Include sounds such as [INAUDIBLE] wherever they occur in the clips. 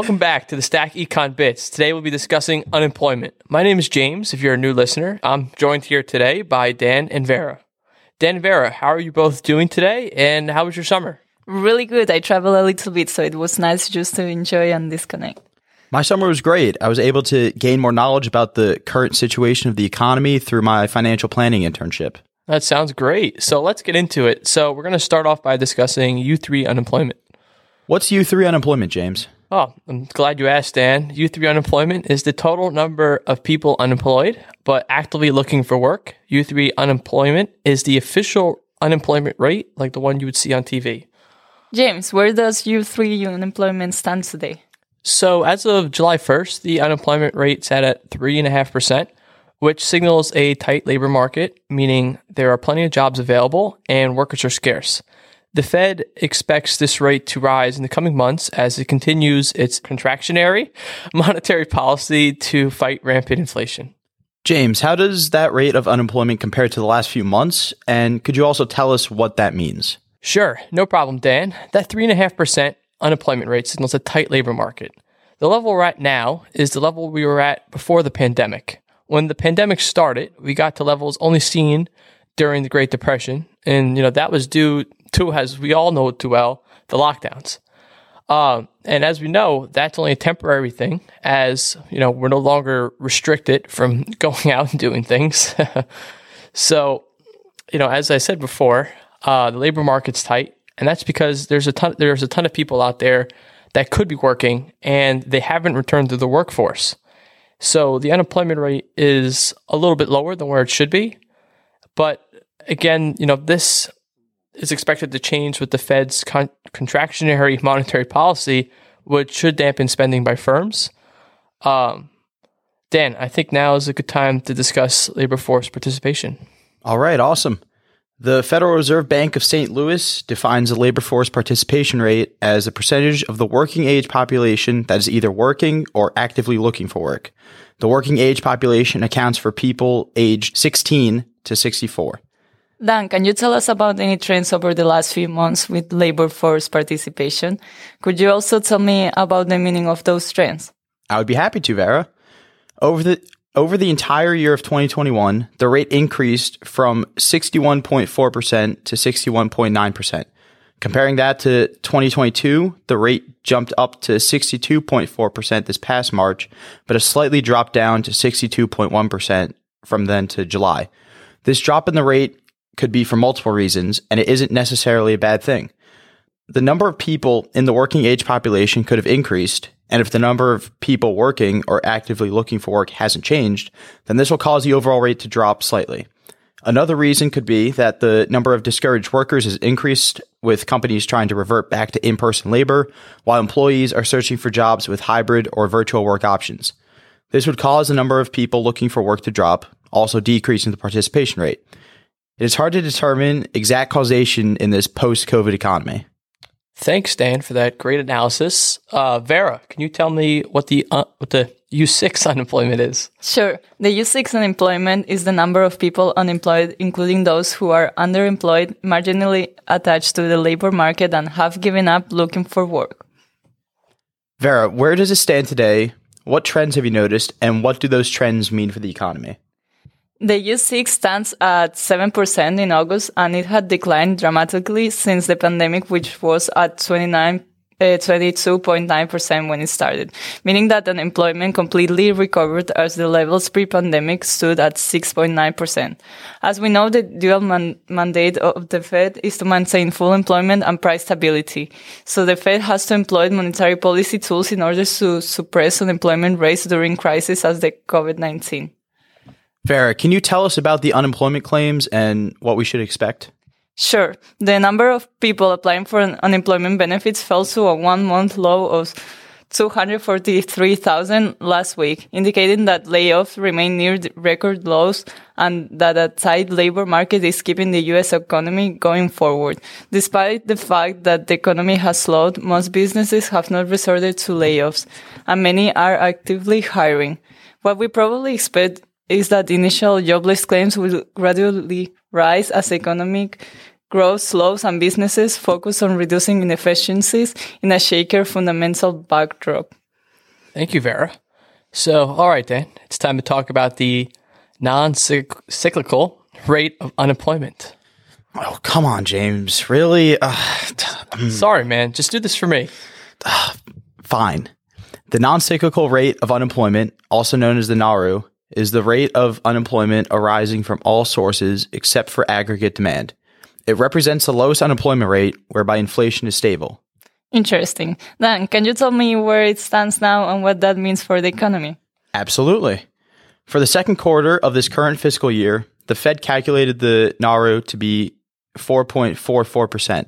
Welcome back to the Stack Econ Bits. Today we'll be discussing unemployment. My name is James. If you're a new listener, I'm joined here today by Dan and Vera. Dan and Vera, how are you both doing today and how was your summer? Really good. I traveled a little bit, so it was nice just to enjoy and disconnect. My summer was great. I was able to gain more knowledge about the current situation of the economy through my financial planning internship. That sounds great. So let's get into it. So we're going to start off by discussing U3 unemployment. What's U3 unemployment, James? Oh, I'm glad you asked, Dan. U3 unemployment is the total number of people unemployed but actively looking for work. U3 unemployment is the official unemployment rate, like the one you would see on TV. James, where does U3 unemployment stand today? So, as of July 1st, the unemployment rate sat at 3.5%, which signals a tight labor market, meaning there are plenty of jobs available and workers are scarce. The Fed expects this rate to rise in the coming months as it continues its contractionary [LAUGHS] monetary policy to fight rampant inflation. James, how does that rate of unemployment compare to the last few months? And could you also tell us what that means? Sure, no problem, Dan. That 3.5% unemployment rate signals a tight labor market. The level we're at now is the level we were at before the pandemic. When the pandemic started, we got to levels only seen during the Great Depression, and you know that was due to, as we all know too well, the lockdowns. Um, and as we know, that's only a temporary thing, as you know we're no longer restricted from [LAUGHS] going out and doing things. [LAUGHS] so, you know, as I said before, uh, the labor market's tight, and that's because there's a ton there's a ton of people out there that could be working and they haven't returned to the workforce. So the unemployment rate is a little bit lower than where it should be, but again, you know, this is expected to change with the Fed's con- contractionary [LAUGHS] monetary policy, which should dampen spending by firms. Um, Dan, I think now is a good time to discuss labor force participation. All right, awesome. The Federal Reserve Bank of St. Louis defines the labor force participation rate as a percentage of the working age population that is either working or actively looking for work. The working age population accounts for people aged 16 to 64. Dan, can you tell us about any trends over the last few months with labor force participation? Could you also tell me about the meaning of those trends? I would be happy to, Vera. Over the over the entire year of 2021, the rate increased from 61.4% to 61.9%. Comparing that to 2022, the rate jumped up to 62.4% this past March, but has slightly dropped down to 62.1% from then to July. This drop in the rate could be for multiple reasons, and it isn't necessarily a bad thing. The number of people in the working age population could have increased, and if the number of people working or actively looking for work hasn't changed, then this will cause the overall rate to drop slightly. Another reason could be that the number of discouraged workers has increased with companies trying to revert back to in-person labor, while employees are searching for jobs with hybrid or virtual work options. This would cause the number of people looking for work to drop, also decreasing the participation rate. It is hard to determine exact causation in this post COVID economy. Thanks, Dan, for that great analysis. Uh, Vera, can you tell me what the uh, what the U6 [LAUGHS] unemployment is? Sure. The U6 unemployment is the number of people unemployed, including those who are underemployed, marginally attached to the labor market, and have given up looking for work. Vera, where does it stand today? What trends have you noticed, and what do those trends mean for the economy? The U6 stands at 7% in August and it had declined dramatically since the pandemic, which was at 29 uh, 22.9% when it started, meaning that unemployment completely recovered as the levels pre-pandemic stood at 6.9%. As we know, the dual man- mandate of the Fed is to maintain full employment and price stability. So the Fed has to employ monetary policy tools in order to suppress unemployment rates during crises as the COVID-19. Vera, can you tell us about the unemployment claims and what we should expect? Sure. The number of people applying for unemployment benefits fell to a one month low of 243,000 last week, indicating that layoffs remain near record lows and that a tight labor market is keeping the U.S. economy going forward. Despite the fact that the economy has slowed, most businesses have not resorted to layoffs and many are actively hiring. What we probably expect is that initial jobless claims will gradually rise as economic growth slows and businesses focus on reducing inefficiencies in a shaker fundamental backdrop. Thank you, Vera. So, all right, Dan, it's time to talk about the non cyclical rate of unemployment. Oh, come on, James. Really? Uh, Sorry, man. Just do this for me. fine. The non cyclical rate of unemployment, also known as the NARU, is the rate of unemployment arising from all sources except for aggregate demand. It represents the lowest unemployment rate whereby inflation is stable. Interesting. Dan, can you tell me where it stands now and what that means for the economy? Absolutely. For the second quarter of this current fiscal year, the Fed calculated the NARU to be 4.44%.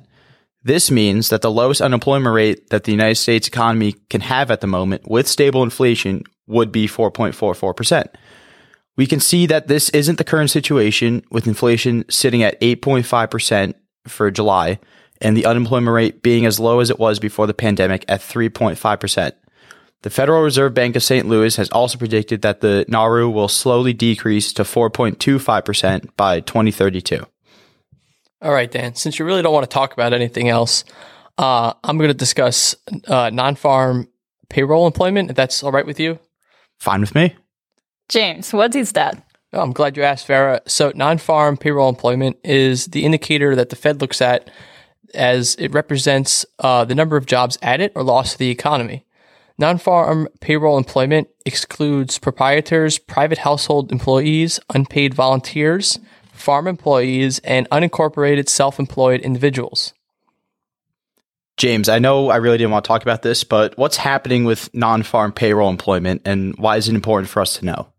This means that the lowest unemployment rate that the United States economy can have at the moment with stable inflation would be 4.44%. We can see that this isn't the current situation with inflation sitting at 8.5% for July and the unemployment rate being as low as it was before the pandemic at 3.5%. The Federal Reserve Bank of St. Louis has also predicted that the NARU will slowly decrease to 4.25% by 2032. All right, Dan, since you really don't want to talk about anything else, uh, I'm going to discuss uh, non farm payroll employment, if that's all right with you. Fine with me. James, what is that? Oh, I'm glad you asked, Farah. So, non farm payroll employment is the indicator that the Fed looks at as it represents uh, the number of jobs added or lost to the economy. Non farm payroll employment excludes proprietors, private household employees, unpaid volunteers, farm employees, and unincorporated self employed individuals. James, I know I really didn't want to talk about this, but what's happening with non farm payroll employment and why is it important for us to know?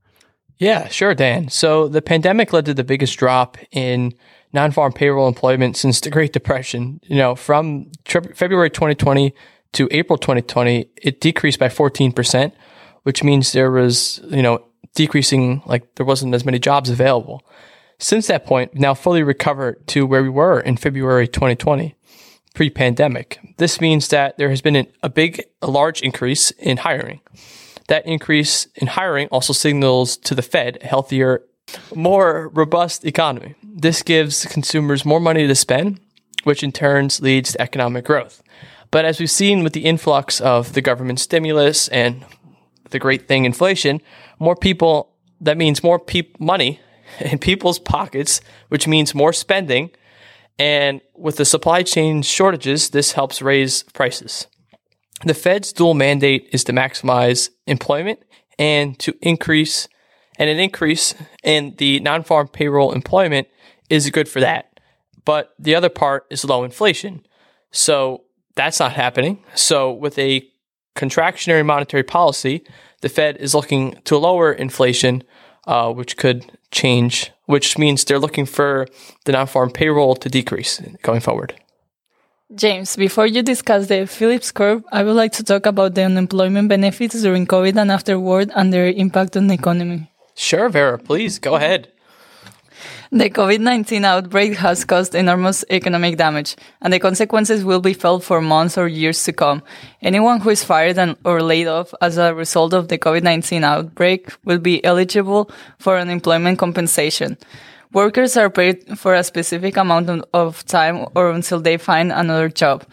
Yeah, sure, Dan. So the pandemic led to the biggest drop in non farm payroll employment since the Great Depression. You know, from February 2020 to April 2020, it decreased by 14%, which means there was, you know, decreasing, like there wasn't as many jobs available. Since that point, now fully recovered to where we were in February 2020, pre pandemic. This means that there has been an, a big, a large increase in hiring. That increase in hiring also signals to the Fed a healthier, more robust economy. This gives consumers more money to spend, which in turn leads to economic growth. But as we've seen with the influx of the government stimulus and the great thing, inflation, more people, that means more peop- money [LAUGHS] in people's pockets, which means more spending. And with the supply chain shortages, this helps raise prices. The Fed's dual mandate is to maximize employment and to increase, and an increase in the non farm payroll employment is good for that. But the other part is low inflation. So that's not happening. So with a contractionary monetary policy, the Fed is looking to lower inflation, uh, which could change, which means they're looking for the non farm payroll to decrease going forward. James, before you discuss the Phillips curve, I would like to talk about the unemployment benefits during COVID and afterward and their impact on the economy. Sure, Vera, please go ahead. The COVID 19 outbreak has caused enormous economic damage, and the consequences will be felt for months or years to come. Anyone who is fired and, or laid off as a result of the COVID 19 outbreak will be eligible for unemployment compensation. Workers are paid for a specific amount of time or until they find another job.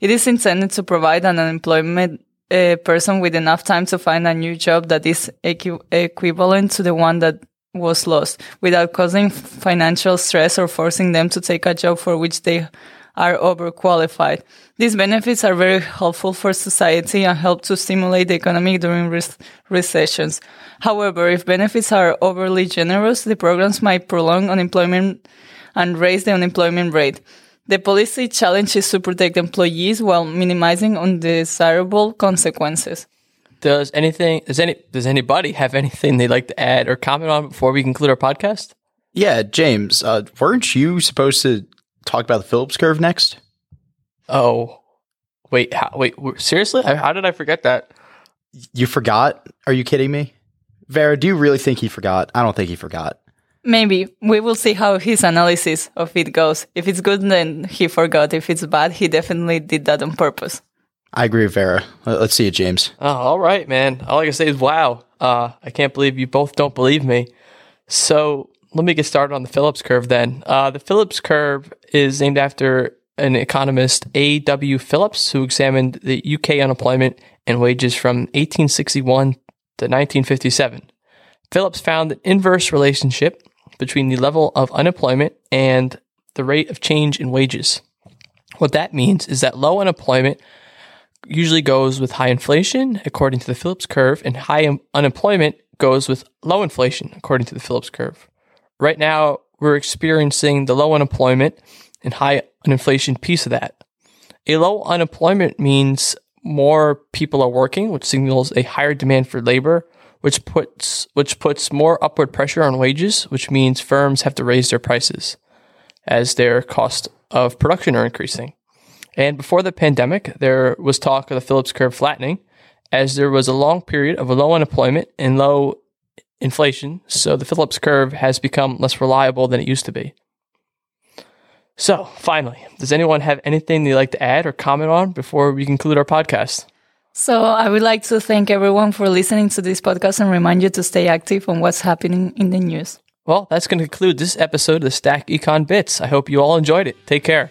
It is intended to provide an unemployment uh, person with enough time to find a new job that is equi- equivalent to the one that was lost without causing financial stress or forcing them to take a job for which they are overqualified. These benefits are very helpful for society and help to stimulate the economy during re- recessions. However, if benefits are overly generous, the programs might prolong unemployment and raise the unemployment rate. The policy challenge is to protect employees while minimizing undesirable consequences. Does anything does any does anybody have anything they'd like to add or comment on before we conclude our podcast? Yeah, James, uh, weren't you supposed to talk about the Phillips curve next? Oh, wait, how, wait, seriously? How did I forget that? You forgot? Are you kidding me? Vera, do you really think he forgot? I don't think he forgot. Maybe. We will see how his analysis of it goes. If it's good, then he forgot. If it's bad, he definitely did that on purpose. I agree with Vera. Let's see it, James. Oh, all right, man. All I can say is wow. Uh, I can't believe you both don't believe me. So let me get started on the Phillips curve then. Uh, the Phillips curve is named after an economist, A.W. Phillips, who examined the UK unemployment and wages from 1861 to 1957. Phillips found an inverse relationship between the level of unemployment and the rate of change in wages. What that means is that low unemployment usually goes with high inflation, according to the Phillips curve, and high un- unemployment goes with low inflation, according to the Phillips curve. Right now, we're experiencing the low unemployment and high inflation piece of that. A low unemployment means more people are working, which signals a higher demand for labor, which puts which puts more upward pressure on wages, which means firms have to raise their prices as their cost of production are increasing. And before the pandemic, there was talk of the Phillips curve flattening, as there was a long period of low unemployment and low inflation, so the Phillips curve has become less reliable than it used to be. So, finally, does anyone have anything they'd like to add or comment on before we conclude our podcast? So, I would like to thank everyone for listening to this podcast and remind you to stay active on what's happening in the news. Well, that's going to conclude this episode of the Stack Econ Bits. I hope you all enjoyed it. Take care.